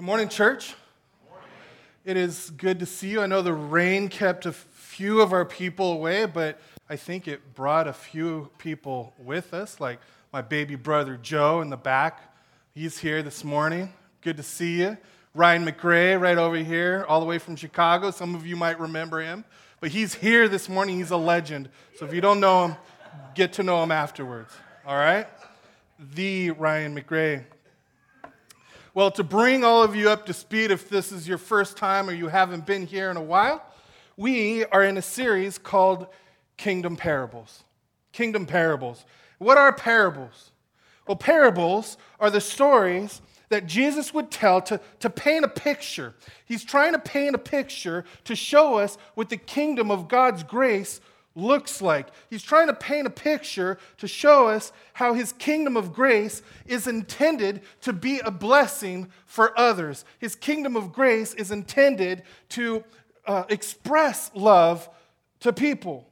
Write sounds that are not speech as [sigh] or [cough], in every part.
Good morning, church. It is good to see you. I know the rain kept a few of our people away, but I think it brought a few people with us, like my baby brother Joe in the back. He's here this morning. Good to see you. Ryan McRae, right over here, all the way from Chicago. Some of you might remember him, but he's here this morning. He's a legend. So if you don't know him, get to know him afterwards. All right? The Ryan McRae. Well, to bring all of you up to speed, if this is your first time or you haven't been here in a while, we are in a series called Kingdom Parables. Kingdom Parables. What are parables? Well, parables are the stories that Jesus would tell to, to paint a picture. He's trying to paint a picture to show us what the kingdom of God's grace looks like. He's trying to paint a picture to show us how his kingdom of grace is intended to be a blessing for others. His kingdom of grace is intended to uh, express love to people.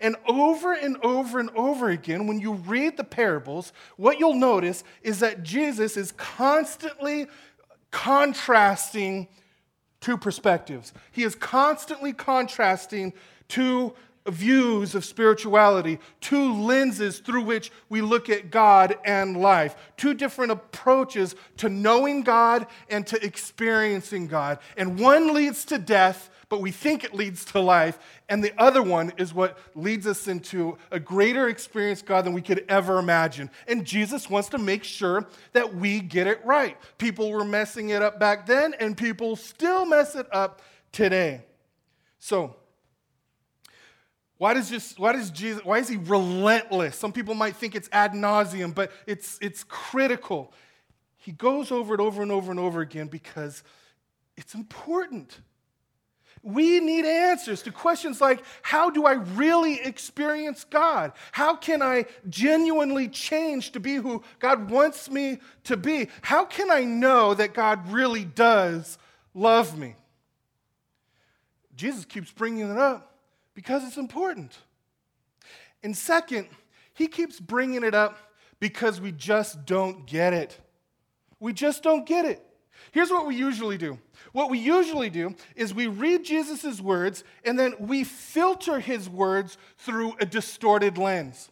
And over and over and over again, when you read the parables, what you'll notice is that Jesus is constantly contrasting two perspectives. He is constantly contrasting two views of spirituality, two lenses through which we look at God and life, two different approaches to knowing God and to experiencing God. And one leads to death, but we think it leads to life, and the other one is what leads us into a greater experience God than we could ever imagine. And Jesus wants to make sure that we get it right. People were messing it up back then, and people still mess it up today. So, why does, just, why does Jesus, why is he relentless? Some people might think it's ad nauseum, but it's, it's critical. He goes over it over and over and over again because it's important. We need answers to questions like how do I really experience God? How can I genuinely change to be who God wants me to be? How can I know that God really does love me? Jesus keeps bringing it up because it's important. And second, he keeps bringing it up because we just don't get it. We just don't get it. Here's what we usually do. What we usually do is we read Jesus' words and then we filter his words through a distorted lens.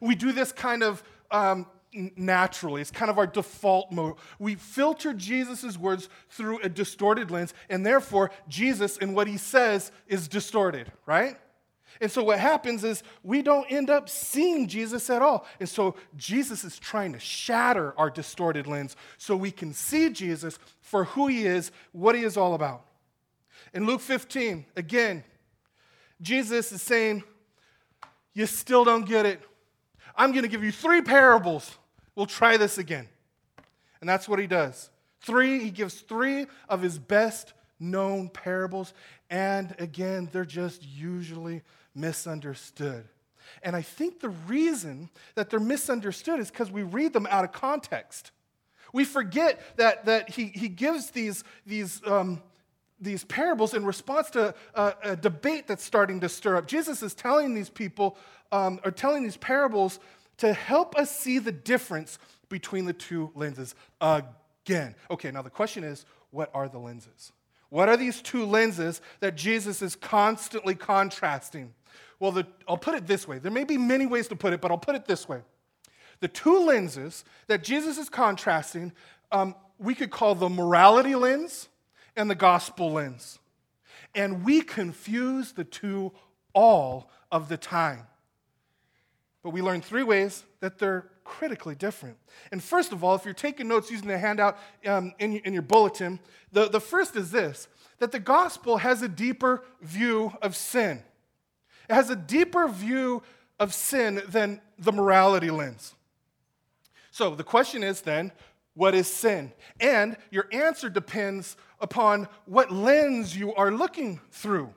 We do this kind of um, naturally. It's kind of our default mode. We filter Jesus' words through a distorted lens, and therefore, Jesus and what he says is distorted, right? And so what happens is we don't end up seeing Jesus at all. And so Jesus is trying to shatter our distorted lens so we can see Jesus for who he is, what he is all about. In Luke 15, again, Jesus is saying, You still don't get it. I'm going to give you three parables. We'll try this again. And that's what he does. Three, he gives three of his best known parables. And again, they're just usually misunderstood. And I think the reason that they're misunderstood is because we read them out of context. We forget that, that he, he gives these, these, um, these parables in response to a, a, debate that's starting to stir up. Jesus is telling these people, um, or telling these parables to help us see the difference between the two lenses again. Okay, now the question is what are the lenses? What are these two lenses that Jesus is constantly contrasting? Well, the, I'll put it this way. There may be many ways to put it, but I'll put it this way. The two lenses that Jesus is contrasting, um, we could call the morality lens and the gospel lens. And we confuse the two all of the time. But we learn three ways that they're critically different. And first of all, if you're taking notes using the handout um, in, in your bulletin, the, the first is this that the gospel has a deeper view of sin. It has a deeper view of sin than the morality lens. So the question is then, what is sin? And your answer depends upon what lens you are looking through.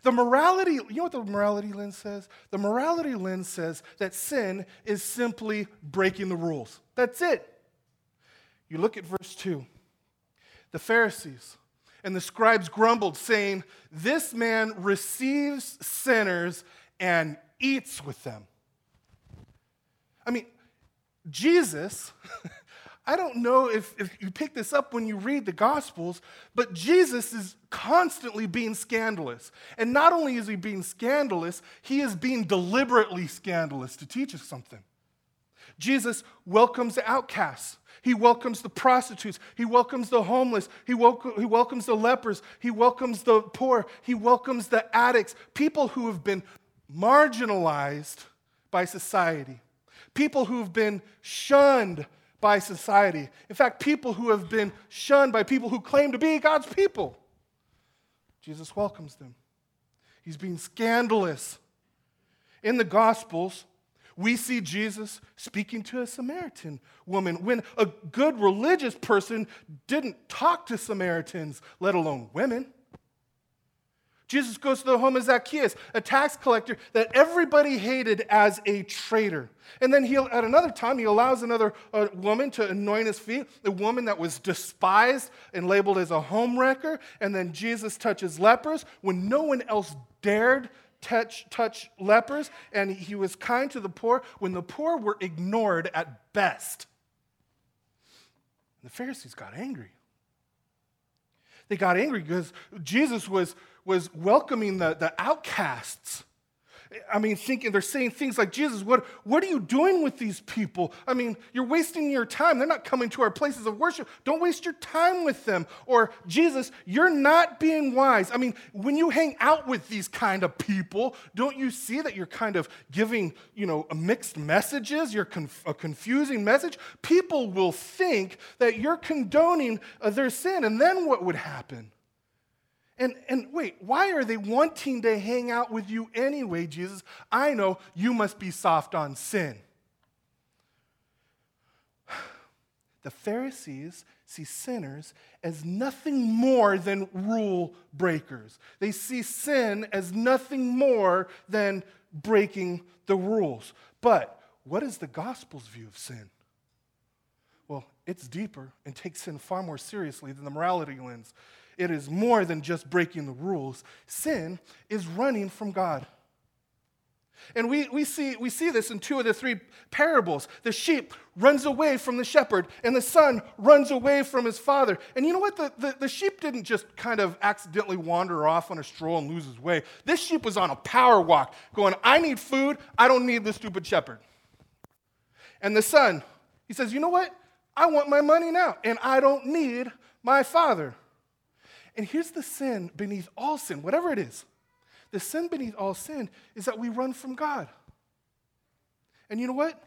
The morality, you know what the morality lens says? The morality lens says that sin is simply breaking the rules. That's it. You look at verse 2. The Pharisees, and the scribes grumbled, saying, This man receives sinners and eats with them. I mean, Jesus, [laughs] I don't know if, if you pick this up when you read the Gospels, but Jesus is constantly being scandalous. And not only is he being scandalous, he is being deliberately scandalous to teach us something. Jesus welcomes the outcasts. He welcomes the prostitutes. He welcomes the homeless. He, wel- he welcomes the lepers. He welcomes the poor. He welcomes the addicts, people who have been marginalized by society, people who have been shunned by society. In fact, people who have been shunned by people who claim to be God's people. Jesus welcomes them. He's being scandalous. In the Gospels, we see Jesus speaking to a Samaritan woman when a good religious person didn't talk to Samaritans, let alone women. Jesus goes to the home of Zacchaeus, a tax collector that everybody hated as a traitor. And then he, at another time, he allows another uh, woman to anoint his feet, a woman that was despised and labeled as a homewrecker. And then Jesus touches lepers when no one else dared touch, touch lepers. And he was kind to the poor when the poor were ignored at best. And the Pharisees got angry. They got angry because Jesus was was welcoming the, the outcasts. I mean, thinking they're saying things like, Jesus, what, what are you doing with these people? I mean, you're wasting your time. They're not coming to our places of worship. Don't waste your time with them. Or, Jesus, you're not being wise. I mean, when you hang out with these kind of people, don't you see that you're kind of giving, you know, a mixed messages? You're conf- a confusing message. People will think that you're condoning uh, their sin. And then what would happen? And, and wait, why are they wanting to hang out with you anyway, Jesus? I know you must be soft on sin. [sighs] The Pharisees see sinners as nothing more than rule breakers. They see sin as nothing more than breaking the rules. But what is the gospel's view of sin? Well, it's deeper and takes sin far more seriously than the morality lens. It is more than just breaking the rules. Sin is running from God. And we, we, see, we see this in two of the three parables. The sheep runs away from the shepherd, and the son runs away from his father. And you know what? The, the, the, sheep didn't just kind of accidentally wander off on a stroll and lose his way. This sheep was on a power walk, going, I need food. I don't need the stupid shepherd. And the son, he says, You know what? I want my money now, and I don't need my father. And here's the sin beneath all sin, whatever it is. The sin beneath all sin is that we run from God. And you know what?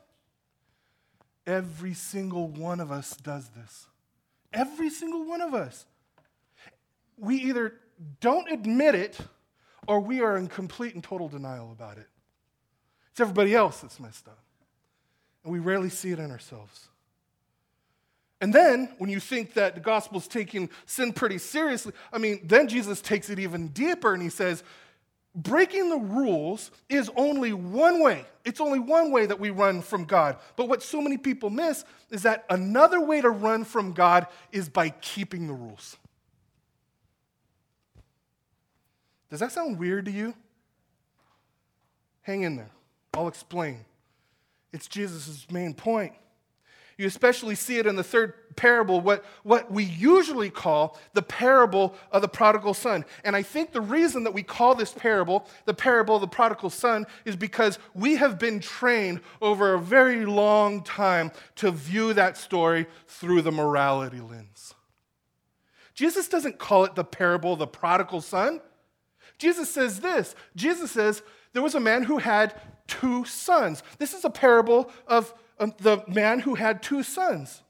Every single one of us does this. Every single one of us. We either don't admit it or we are in complete and total denial about it. It's everybody else that's messed up. And we rarely see it in ourselves. And then, when you think that the gospel's taking sin pretty seriously, I mean, then Jesus takes it even deeper and he says, breaking the rules is only one way. It's only one way that we run from God. But what so many people miss is that another way to run from God is by keeping the rules. Does that sound weird to you? Hang in there. I'll explain. It's Jesus' main point. You especially see it in the third parable, what, what we usually call the parable of the prodigal son. And I think the reason that we call this parable the parable of the prodigal son is because we have been trained over a very long time to view that story through the morality lens. Jesus doesn't call it the parable of the prodigal son. Jesus says this Jesus says, there was a man who had two sons. This is a parable of Um, the man who had two sons.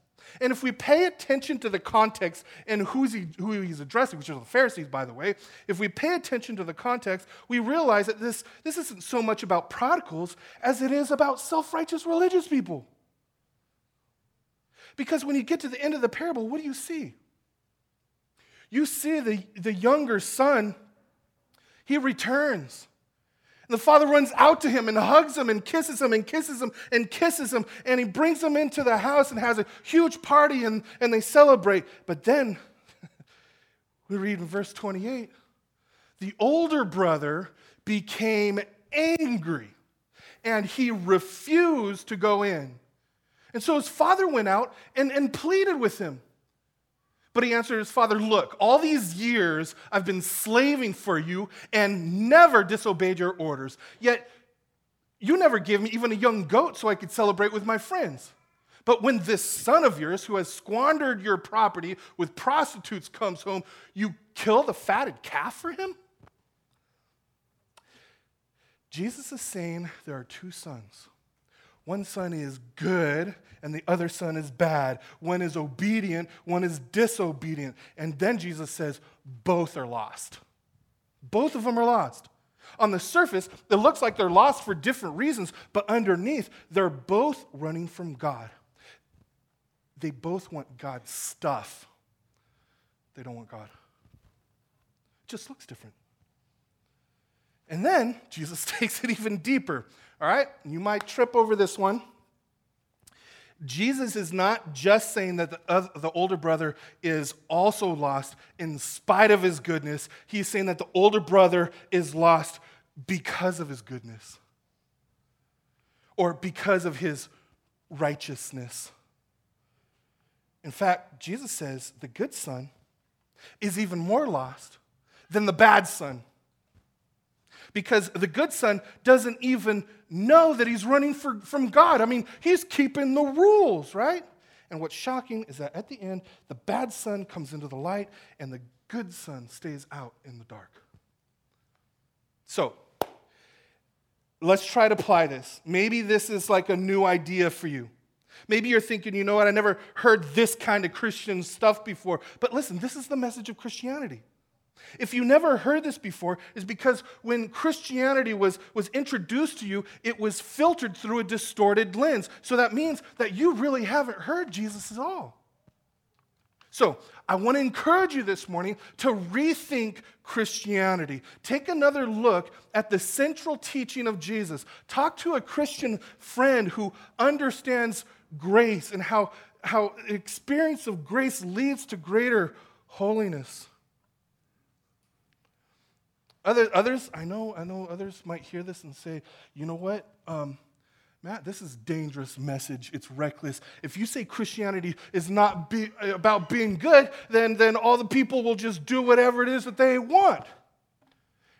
And if we pay attention to the context and who's he, who he's addressing, which are the Pharisees, by the way, if we pay attention to the context, we realize that this, this isn't so much about prodigals as it is about self righteous religious people. Because when you get to the end of the parable, what do you see? You see the, the younger son, he returns. And the father runs out to him and hugs him and kisses him and kisses him and kisses him. And he brings him into the house and has a huge party and, and they celebrate. But then [laughs] we read in verse 28 the older brother became angry and he refused to go in. And so his father went out and, and pleaded with him. But he answered his father, Look, all these years I've been slaving for you and never disobeyed your orders. Yet you never gave me even a young goat so I could celebrate with my friends. But when this son of yours, who has squandered your property with prostitutes, comes home, you kill the fatted calf for him? Jesus is saying there are two sons. One son is good and the other son is bad. One is obedient, one is disobedient. And then Jesus says, both are lost. Both of them are lost. On the surface, it looks like they're lost for different reasons, but underneath, they're both running from God. They both want God's stuff. They don't want God. It just looks different. And then Jesus [laughs] takes it even deeper. All right? You might trip over this one. Jesus is not just saying that the, the older brother is also lost in spite of his goodness. He's saying that the older brother is lost because of his goodness or because of his righteousness. In fact, Jesus says the good son is even more lost than the bad son because the good son doesn't even know that he's running for, from God. I mean, he's keeping the rules, right? And what's shocking is that at the end, the bad son comes into the light and the good son stays out in the dark. So, let's try to apply this. Maybe this is like a new idea for you. Maybe you're thinking, you know what, I never heard this kind of Christian stuff before. But listen, this is the message of Christianity. If you never heard this before, is because when Christianity was, was introduced to you, it was filtered through a distorted lens. So that means that you really haven't heard Jesus at all. So I want to encourage you this morning to rethink Christianity. Take another look at the central teaching of Jesus. Talk to a Christian friend who understands grace and how, how experience of grace leads to greater holiness. Other, others, I know, I know others might hear this and say, you know what? Um, Matt, this is dangerous message. It's reckless. If you say Christianity is not be, about being good, then, then all the people will just do whatever it is that they want.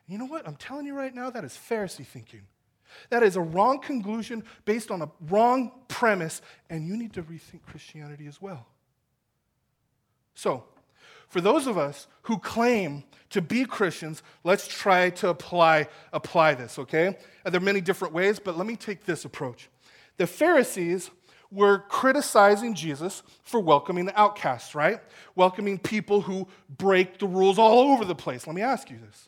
You know what? I'm telling you right now, that is Pharisee thinking. That is a wrong conclusion based on a wrong premise, and you need to rethink Christianity as well. So, for those of us who claim to be Christians, let's try to apply, apply this, okay? And There are many different ways, but let me take this approach. The Pharisees were criticizing Jesus for welcoming the outcasts, right? Welcoming people who break the rules all over the place. Let me ask you this.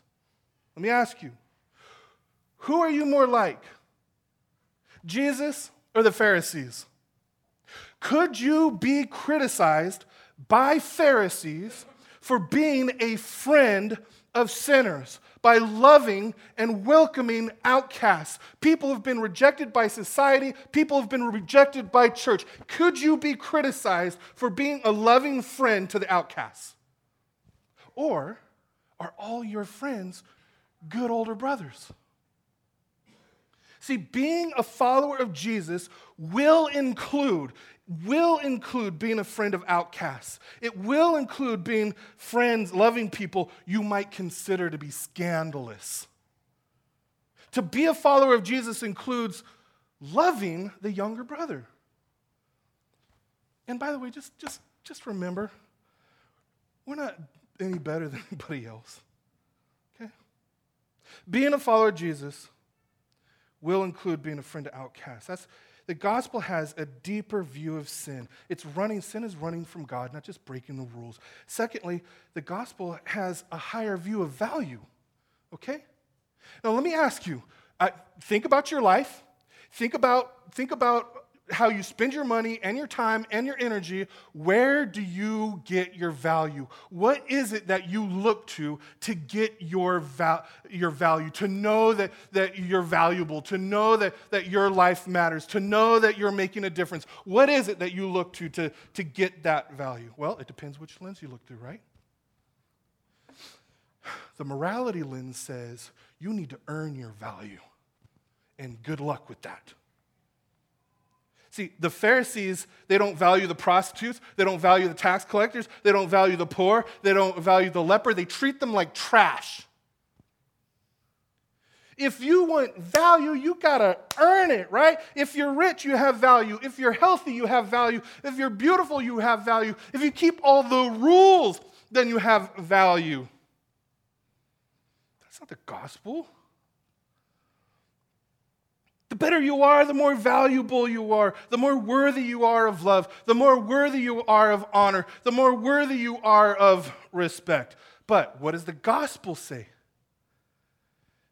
Let me ask you who are you more like, Jesus or the Pharisees? Could you be criticized by Pharisees for being a friend of sinners, by loving and welcoming outcasts. People have been rejected by society, people have been rejected by church. Could you be criticized for being a loving friend to the outcasts? Or are all your friends good older brothers? See, being a follower of Jesus will include will include being a friend of outcasts. It will include being friends, loving people you might consider to be scandalous. To be a follower of Jesus includes loving the younger brother. And by the way, just, just, just remember, we're not any better [laughs] than anybody else. Okay? Being a follower of Jesus will include being a friend of outcasts. That's, the gospel has a deeper view of sin. It's running, sin is running from God, not just breaking the rules. Secondly, the gospel has a higher view of value. Okay? Now, let me ask you uh, think about your life. Think about, think about how you spend your money and your time and your energy, where do you get your value? What is it that you look to to get your, your value, to know that, that you're valuable, to know that, that your life matters, to know that you're making a difference? What is it that you look to, to to get that value? Well, it depends which lens you look through, right? The morality lens says you need to earn your value, and good luck with that. See, the Pharisees, they don't value the prostitutes, they don't value the tax collectors, they don't value the poor, they don't value the leper, they treat them like trash. If you want value, you gotta earn it, right? If you're rich, you have value. If you're healthy, you have value. If you're beautiful, you have value. If you keep all the rules, then you have value. That's not the gospel. The better you are, the more valuable you are, the more worthy you are of love, the more worthy you are of honor, the more worthy you are of respect. But what does the gospel say?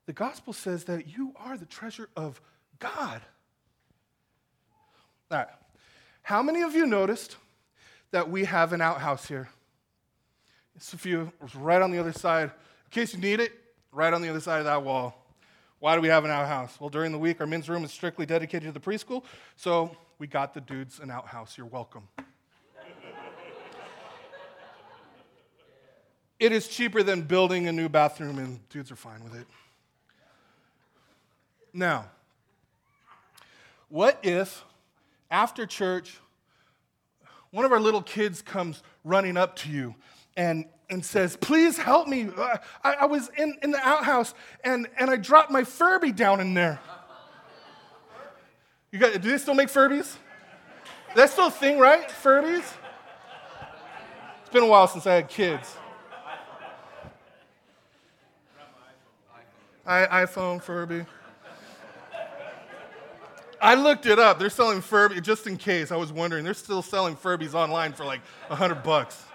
The gospel says that you are the treasure of God. All right. How many of you noticed that we have an outhouse here? It's a few, it's right on the other side. In case you need it, right on the other side of that wall. Why do we have an outhouse? Well, during the week, our men's room is strictly dedicated to the preschool, so we got the dudes an outhouse. You're welcome. it is cheaper than building a new bathroom, and dudes are fine with it. Now, what if after church, one of our little kids comes running up to you and, and says, Please help me. Uh, I, I was in, in the outhouse and, and I dropped my Furby down in there. You got, do they still make Furbies? That's still a thing, right? Furbies? It's been a while since I had kids. I, iPhone, Furby. I looked it up. They're selling Furby, just in case. I was wondering. They're still selling Furbies online for like 100 bucks.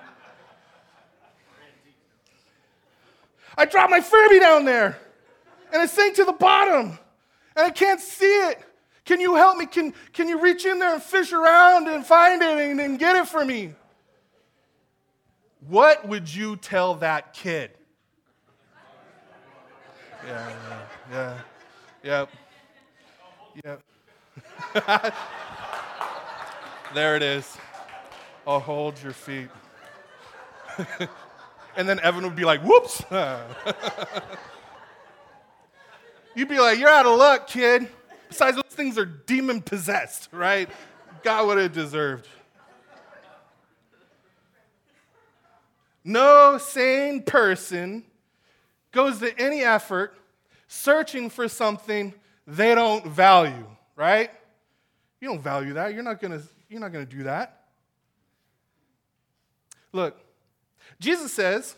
I dropped my Furby down there and it sank to the bottom and I can't see it. Can you help me? Can, can you reach in there and fish around and find it and, and get it for me? What would you tell that kid? Yeah, yeah, yeah. Yep. Yep. [laughs] there it is. I'll hold your feet. [laughs] and then Evan would be like, whoops. [laughs] You'd be like, you're out of luck, kid. Besides, those things are demon possessed, right? Got what it deserved. No sane person goes to any effort searching for something they don't value, right? You don't value that. You're not gonna, you're not gonna do that. Look, Jesus says,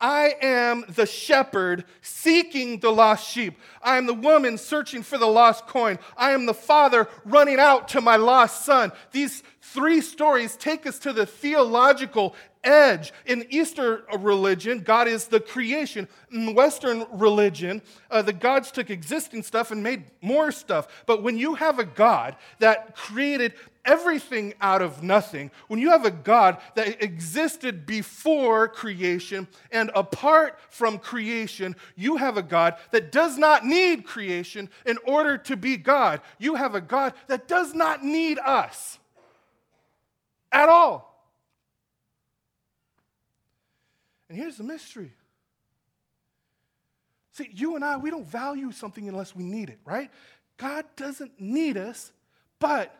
I am the shepherd seeking the lost sheep. I am the woman searching for the lost coin. I am the father running out to my lost son. These three stories take us to the theological edge. In Eastern religion, God is the creation. In Western religion, uh, the gods took existing stuff and made more stuff. But when you have a God that created everything out of nothing, when you have a God that existed before creation and apart from creation, you have a God that does not need creation in order to be God. You have a God that does not need us at all. And here's the mystery. See, you and I, we don't value something unless we need it, right? God doesn't need us, but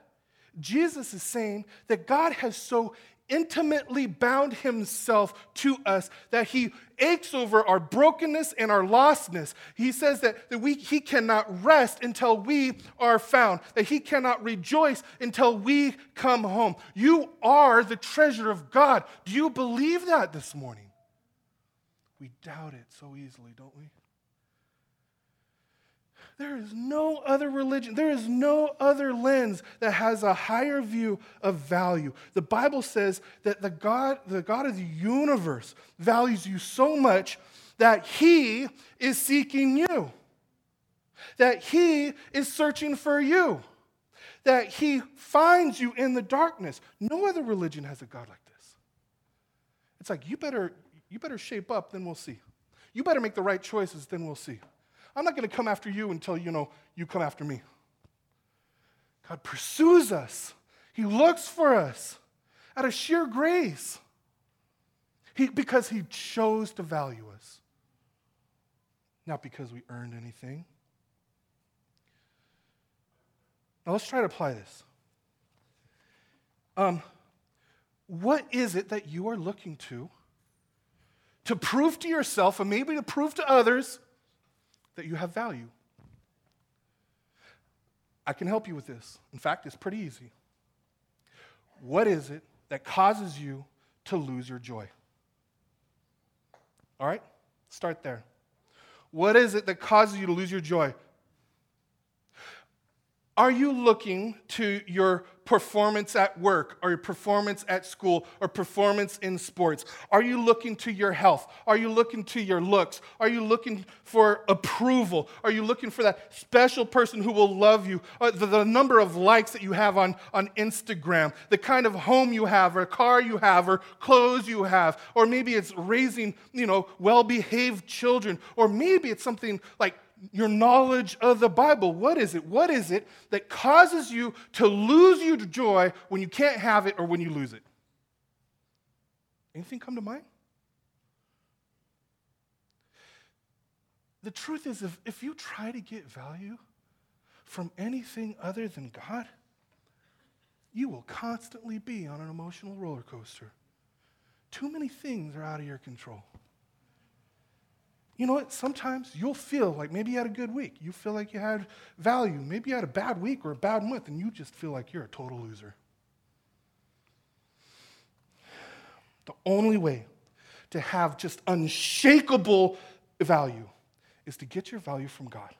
Jesus is saying that God has so intimately bound himself to us that he aches over our brokenness and our lostness. He says that, that we, he cannot rest until we are found, that he cannot rejoice until we come home. You are the treasure of God. Do you believe that this morning? We doubt it so easily, don't we? There is no other religion, there is no other lens that has a higher view of value. The Bible says that the God, the God of the universe values you so much that he is seeking you, that he is searching for you, that he finds you in the darkness. No other religion has a God like this. It's like, you better, you better shape up, then we'll see. You better make the right choices, then we'll see. I'm not going to come after you until you know you come after me. God pursues us. He looks for us out of sheer grace. He, because he chose to value us, not because we earned anything. Now let's try to apply this. Um, what is it that you are looking to to prove to yourself and maybe to prove to others that you have value? I can help you with this. In fact, it's pretty easy. What is it that causes you to lose your joy? All right? Start there. What is it that causes you to lose your joy? Are you looking to your performance at work or your performance at school or performance in sports? Are you looking to your health? Are you looking to your looks? Are you looking for approval? Are you looking for that special person who will love you? Uh, the, the, number of likes that you have on, on Instagram, the kind of home you have or car you have or clothes you have, or maybe it's raising, you know, well-behaved children, or maybe it's something like your knowledge of the Bible. What is it? What is it that causes you to lose your joy when you can't have it or when you lose it? Anything come to mind? The truth is, if, if you try to get value from anything other than God, you will constantly be on an emotional roller coaster. Too many things are out of your control. You know what? Sometimes you'll feel like maybe you had a good week. You feel like you had value. Maybe you had a bad week or a bad month, and you just feel like you're a total loser. The only way to have just unshakable value is to get your value from God.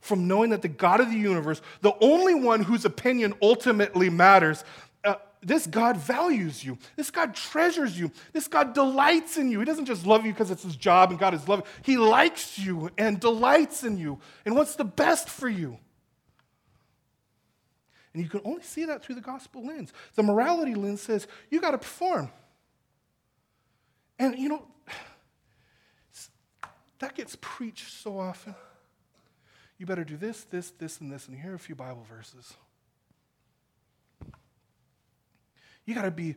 From knowing that the God of the universe, the only one whose opinion ultimately matters, this God values you. This God treasures you. This God delights in you. He doesn't just love you because it's his job and God is loving. He likes you and delights in you and wants the best for you. And you can only see that through the gospel lens. The morality lens says you got to perform. And you know, that gets preached so often. You better do this, this, this, and this. And here are a few Bible verses. You got to be,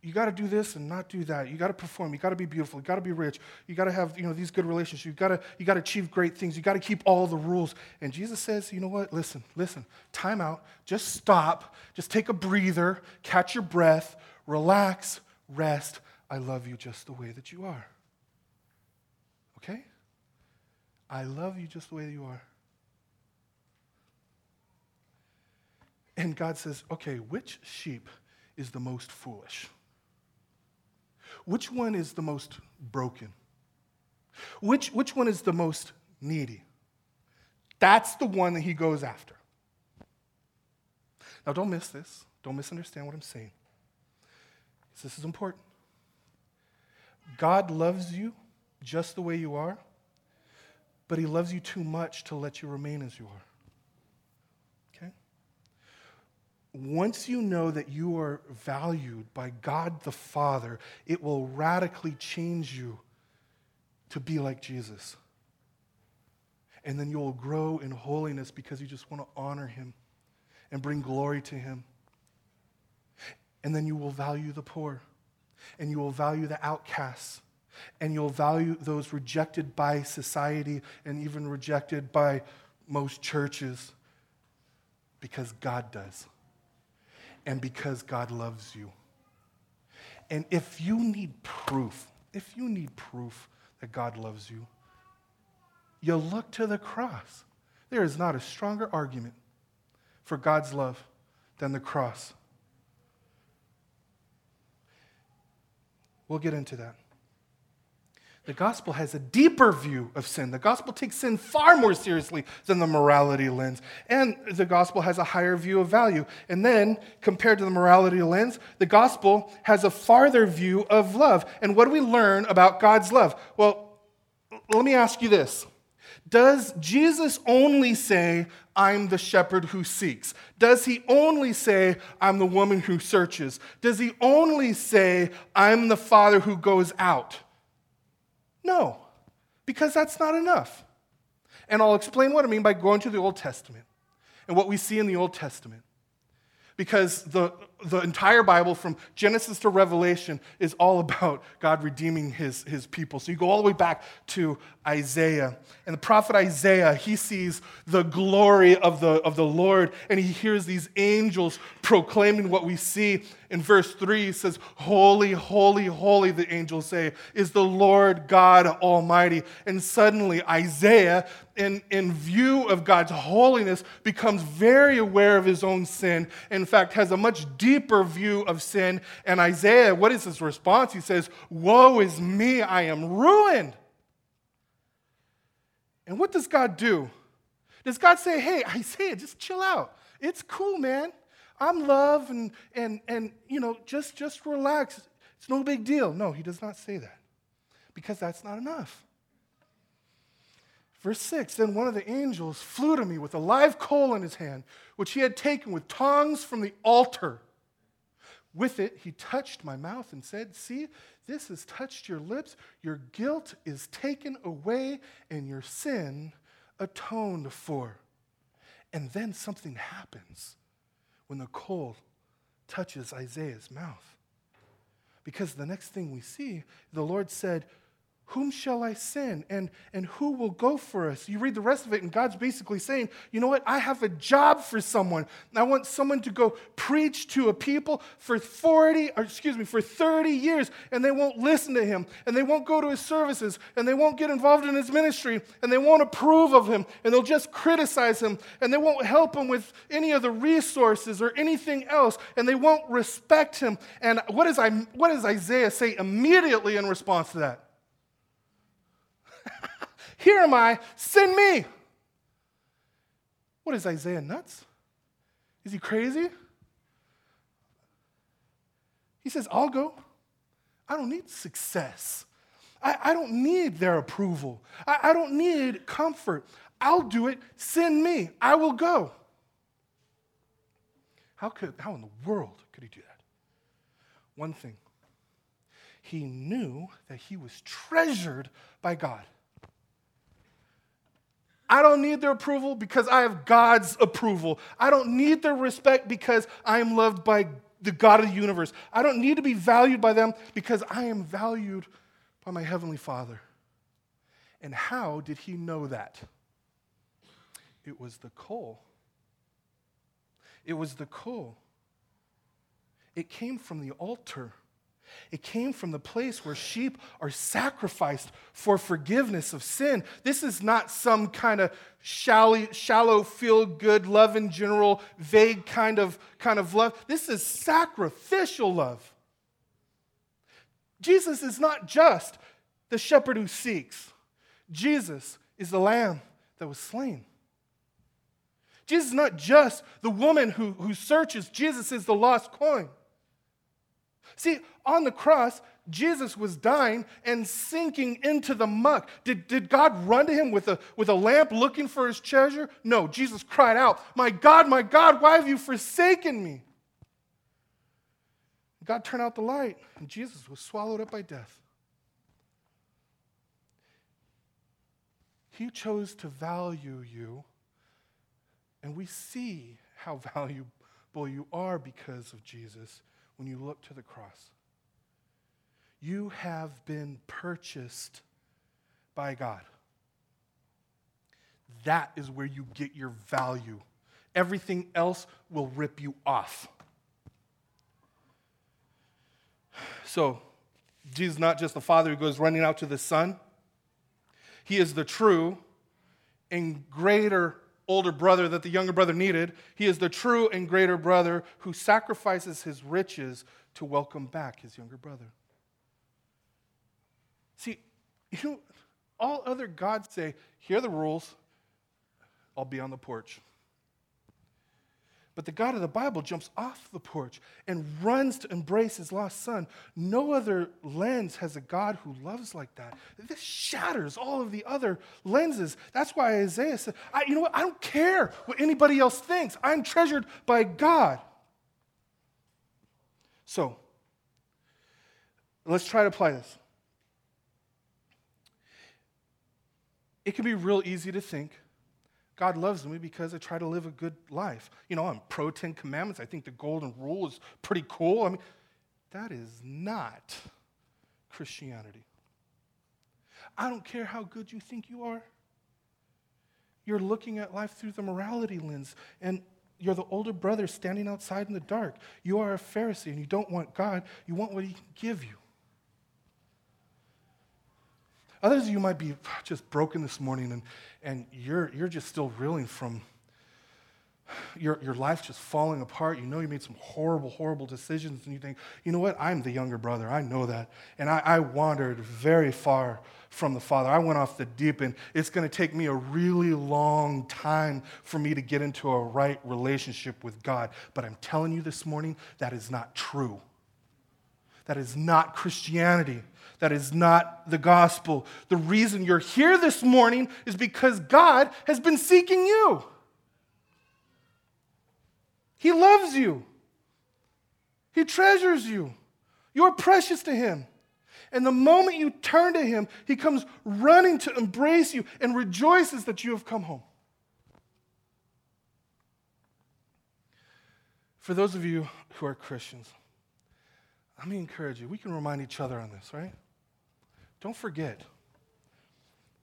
you got to do this and not do that. You got to perform. You got to be beautiful. You got to be rich. You got to have, you know, these good relationships. You got to, you got to achieve great things. You got to keep all the rules. And Jesus says, you know what? Listen, listen. Time out. Just stop. Just take a breather. Catch your breath. Relax. Rest. I love you just the way that you are. Okay? I love you just the way that you are. And God says, okay, which sheep is the most foolish? Which one is the most broken? Which, which one is the most needy? That's the one that he goes after. Now, don't miss this. Don't misunderstand what I'm saying. This is important. God loves you just the way you are, but he loves you too much to let you remain as you are. Once you know that you are valued by God the Father, it will radically change you to be like Jesus. And then you will grow in holiness because you just want to honor Him and bring glory to Him. And then you will value the poor, and you will value the outcasts, and you'll value those rejected by society and even rejected by most churches because God does and because God loves you. And if you need proof, if you need proof that God loves you, you look to the cross. There is not a stronger argument for God's love than the cross. We'll get into that. The gospel has a deeper view of sin. The gospel takes sin far more seriously than the morality lens. And the gospel has a higher view of value. And then, compared to the morality lens, the gospel has a farther view of love. And what do we learn about God's love? Well, let me ask you this Does Jesus only say, I'm the shepherd who seeks? Does he only say, I'm the woman who searches? Does he only say, I'm the father who goes out? No, because that's not enough. And I'll explain what I mean by going to the Old Testament and what we see in the Old Testament. Because the, the entire Bible, from Genesis to Revelation, is all about God redeeming his, his people. So you go all the way back to Isaiah. And the prophet Isaiah, he sees the glory of the, of the Lord, and he hears these angels proclaiming what we see. In verse 3, he says, Holy, holy, holy, the angels say, is the Lord God Almighty. And suddenly, Isaiah, in, in view of God's holiness, becomes very aware of his own sin. In fact, has a much deeper view of sin. And Isaiah, what is his response? He says, Woe is me, I am ruined. And what does God do? Does God say, Hey, [laughs] Isaiah, just chill out? It's cool, man. I'm love and, and, and you know, just, just relax. It's no big deal. No, he does not say that because that's not enough. Verse 6 Then one of the angels flew to me with a live coal in his hand, which he had taken with tongs from the altar. With it, he touched my mouth and said, See, this has touched your lips. Your guilt is taken away and your sin atoned for. And then something happens when the coal touches Isaiah's mouth. Because the next thing we see, the Lord said, whom shall I send? And, and who will go for us? You read the rest of it, and God's basically saying, You know what? I have a job for someone. I want someone to go preach to a people for 40, or excuse me, for 30 years, and they won't listen to him, and they won't go to his services, and they won't get involved in his ministry, and they won't approve of him, and they'll just criticize him, and they won't help him with any of the resources or anything else, and they won't respect him. And what, is I, what does Isaiah say immediately in response to that? Here am I, send me. What is Isaiah nuts? Is he crazy? He says, I'll go. I don't need success. I, I don't need their approval. I, I don't need comfort. I'll do it. Send me. I will go. How, could, how in the world could he do that? One thing, he knew that he was treasured by God. I don't need their approval because I have God's approval. I don't need their respect because I am loved by the God of the universe. I don't need to be valued by them because I am valued by my Heavenly Father. And how did he know that? It was the coal. It was the coal. It came from the altar. It came from the place where sheep are sacrificed for forgiveness of sin. This is not some kind of shallow, shallow feel good, love in general, vague kind of, kind of love. This is sacrificial love. Jesus is not just the shepherd who seeks, Jesus is the lamb that was slain. Jesus is not just the woman who, who searches, Jesus is the lost coin. See, on the cross, Jesus was dying and sinking into the muck. Did, did God run to him with a, with a lamp looking for his treasure? No, Jesus cried out, My God, my God, why have you forsaken me? God turned out the light, and Jesus was swallowed up by death. He chose to value you, and we see how [laughs] valuable you are because of Jesus when you look to the cross. You have been purchased by God. That is where you get your value. Everything else will rip you off. So, Jesus is not just the Father who goes running out to the Son, He is the true and greater older brother that the younger brother needed. He is the true and greater brother who sacrifices his riches to welcome back his younger brother. See, you know, all other gods say, here are the rules, I'll be on the porch. But the God of the Bible jumps off the porch and runs to embrace his lost son. No other lens has a God who loves like that. This shatters all of the other lenses. That's why Isaiah said, You know what? I don't care what anybody else thinks. I'm treasured by God. So, let's try to apply this. it can be real easy to think God loves me because I try to live a good life. You know, I'm pro Ten Commandments. I think the Golden Rule is pretty cool. I mean, that is not Christianity. I don't care how good you think you are. You're looking at life through the morality lens, and you're the older brother standing outside in the dark. You are a Pharisee, and you don't want God, you want what He can give you. Others of you might be just broken this morning and, and you're, you're just still reeling from your, your life just falling apart. You know you made some horrible, horrible decisions, and you think, you know what? I'm the younger brother. I know that. And I, I wandered very far from the Father. I went off the deep end. It's going to take me a really long time for me to get into a right relationship with God. But I'm telling you this morning, that is not true. That is not Christianity. That is not the gospel. The reason you're here this morning is because God has been seeking you. He loves you, He treasures you. You're precious to Him. And the moment you turn to Him, He comes running to embrace you and rejoices that you have come home. For those of you who are Christians, let me encourage you. We can remind each other on this, right? Don't forget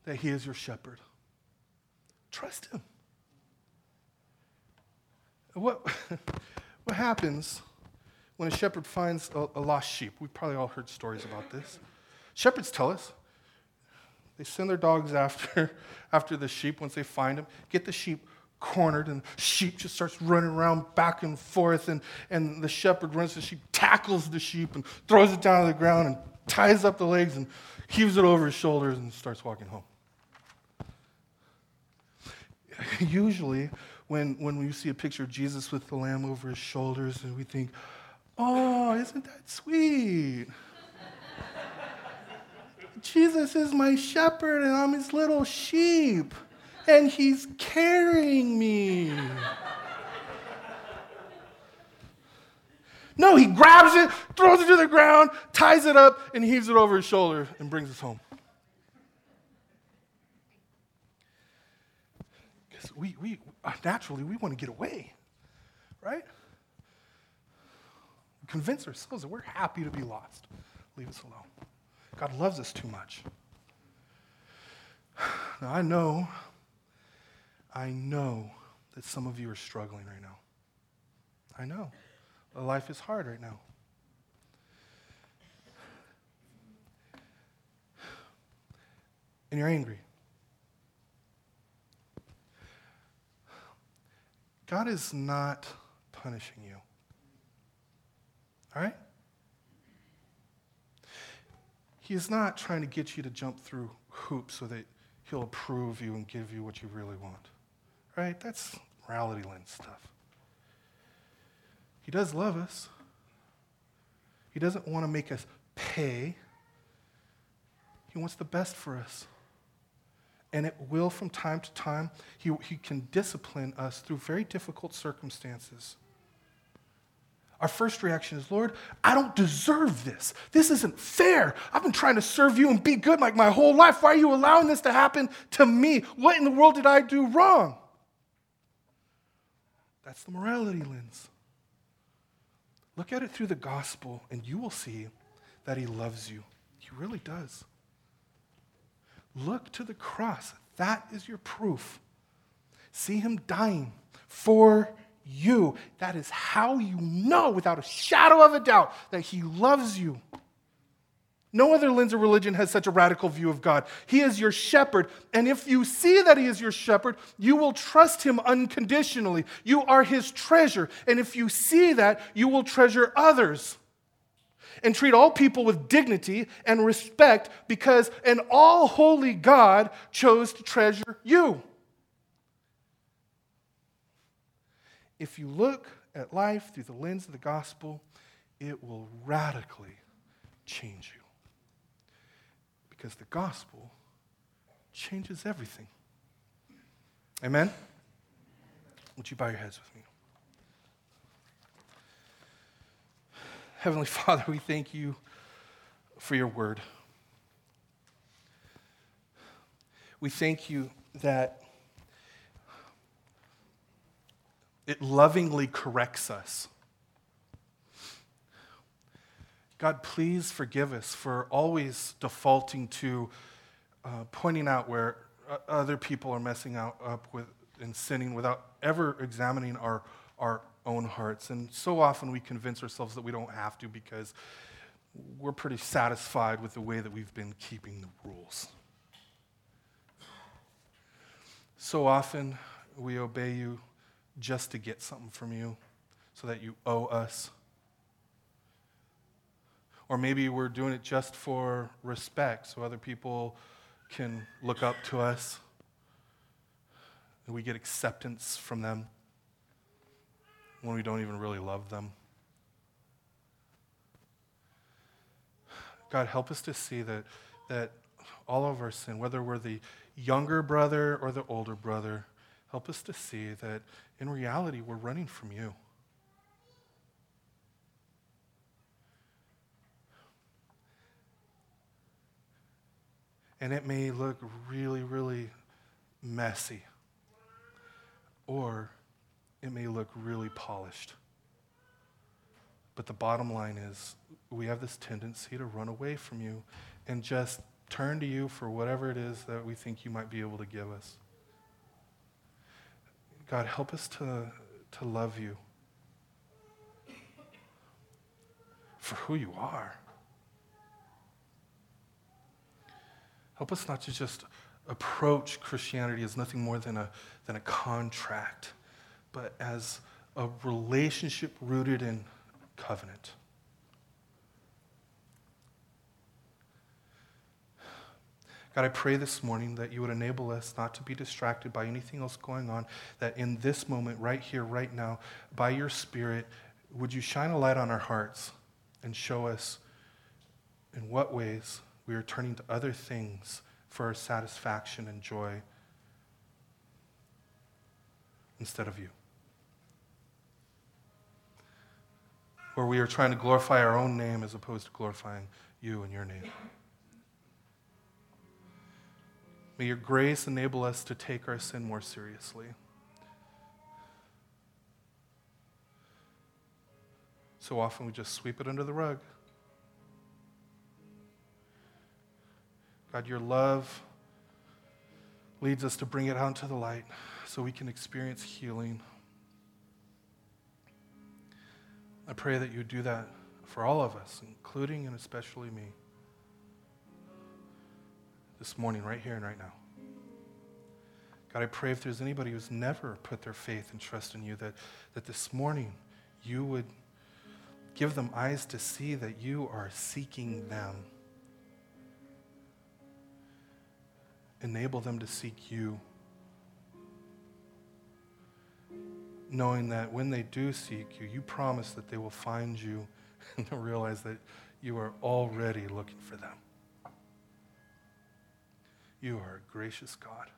that He is your shepherd. Trust Him. What, [laughs] what happens when a shepherd finds a, a lost sheep? We've probably all heard stories about this. Shepherds tell us they send their dogs [laughs] after, after the sheep once they find them, get the sheep cornered, and the sheep just starts running around back and forth, and, and the shepherd runs the sheep, tackles the sheep, and throws it down to the ground, and ties up the legs, and heaves it over his shoulders and starts walking home. [laughs] Usually, when, when we see a picture of Jesus with the lamb over his shoulders, and we think, oh, isn't that sweet? Jesus is my shepherd, and I'm his little sheep, and he's carrying me. No, he grabs it, throws it to the ground, ties it up, and heaves it over his shoulder and brings us home. Because we, we uh, naturally we want to get away, right? Convince ourselves that we're happy to be lost. Leave us alone. God loves us too much. [sighs] Now I know, I know that some of you are struggling right now. I know. Life is hard right now. And you're angry. God is not punishing you. All right? He is not trying to get you to jump through hoops so that he'll approve you and give you what you really want. Right? That's morality lens stuff. He does love us. He doesn't want to make us pay. He wants the best for us. And it will, from time to time, he, he can discipline us through very difficult circumstances. Our first reaction is, Lord, I don't deserve this. This isn't fair. I've been trying to serve you and be good like my whole life. Why are you allowing this to happen to me? What in the world did I do wrong? That's the morality lens. Look at it through the gospel, and you will see that He loves you. He really does. Look to the cross. That is your proof. See Him dying for you. That is how you know, without a shadow of a doubt, that He loves you. No other lens of religion has such a radical view of God. He is your shepherd, and if you see that He is your shepherd, you will trust Him unconditionally. You are His treasure, and if you see that, you will treasure others and treat all people with dignity and respect because an all holy God chose to treasure you. If you look at life through the lens of the gospel, it will radically change you because the gospel changes everything. Amen? Would you bow your heads with me? Heavenly [laughs] Father, we thank you for your word. We thank you that it lovingly corrects us. God, please forgive us for always defaulting to uh, pointing out where uh, other people are messing out, up with and sinning without ever examining our, our own hearts. And so often we convince ourselves that we don't have to because we're pretty satisfied with the way that we've been keeping the rules. So often we obey you just to get something from you so that you owe us. Or maybe we're doing it just for respect so other people can look up to us and we get acceptance from them when we don't even really love them. God, help us to see that, that all of our sin, whether we're the younger brother or the older brother, help us to see that in reality we're running from you. And it may look really, really messy, or it may look really polished. But the bottom line is, we have this tendency to run away from you and just turn to you for whatever it is that we think you might be able to give us. God, help us to, to love you for who you are. Help us not to just approach Christianity as nothing more than a, than a contract, but as a relationship rooted in covenant. God, I pray this morning that you would enable us not to be distracted by anything else going on, that in this moment, right here, right now, by your Spirit, would you shine a light on our hearts and show us in what ways we are turning to other things for our satisfaction and joy instead of you. Where we are trying to glorify our own name as opposed to glorifying you and your name. May your grace enable us to take our sin more seriously. So often we just sweep it under the rug. God, your love leads us to bring it out into the light so we can experience healing. I pray that you do that for all of us, including and especially me this morning, right here and right now. God, I pray if there's anybody who's never put their faith and trust in you, that, that this morning you would give them eyes to see that you are seeking them. Enable them to seek you. Knowing that when they do seek you, you promise that they will find you [laughs] and realize that you are already looking for them. You are a gracious God.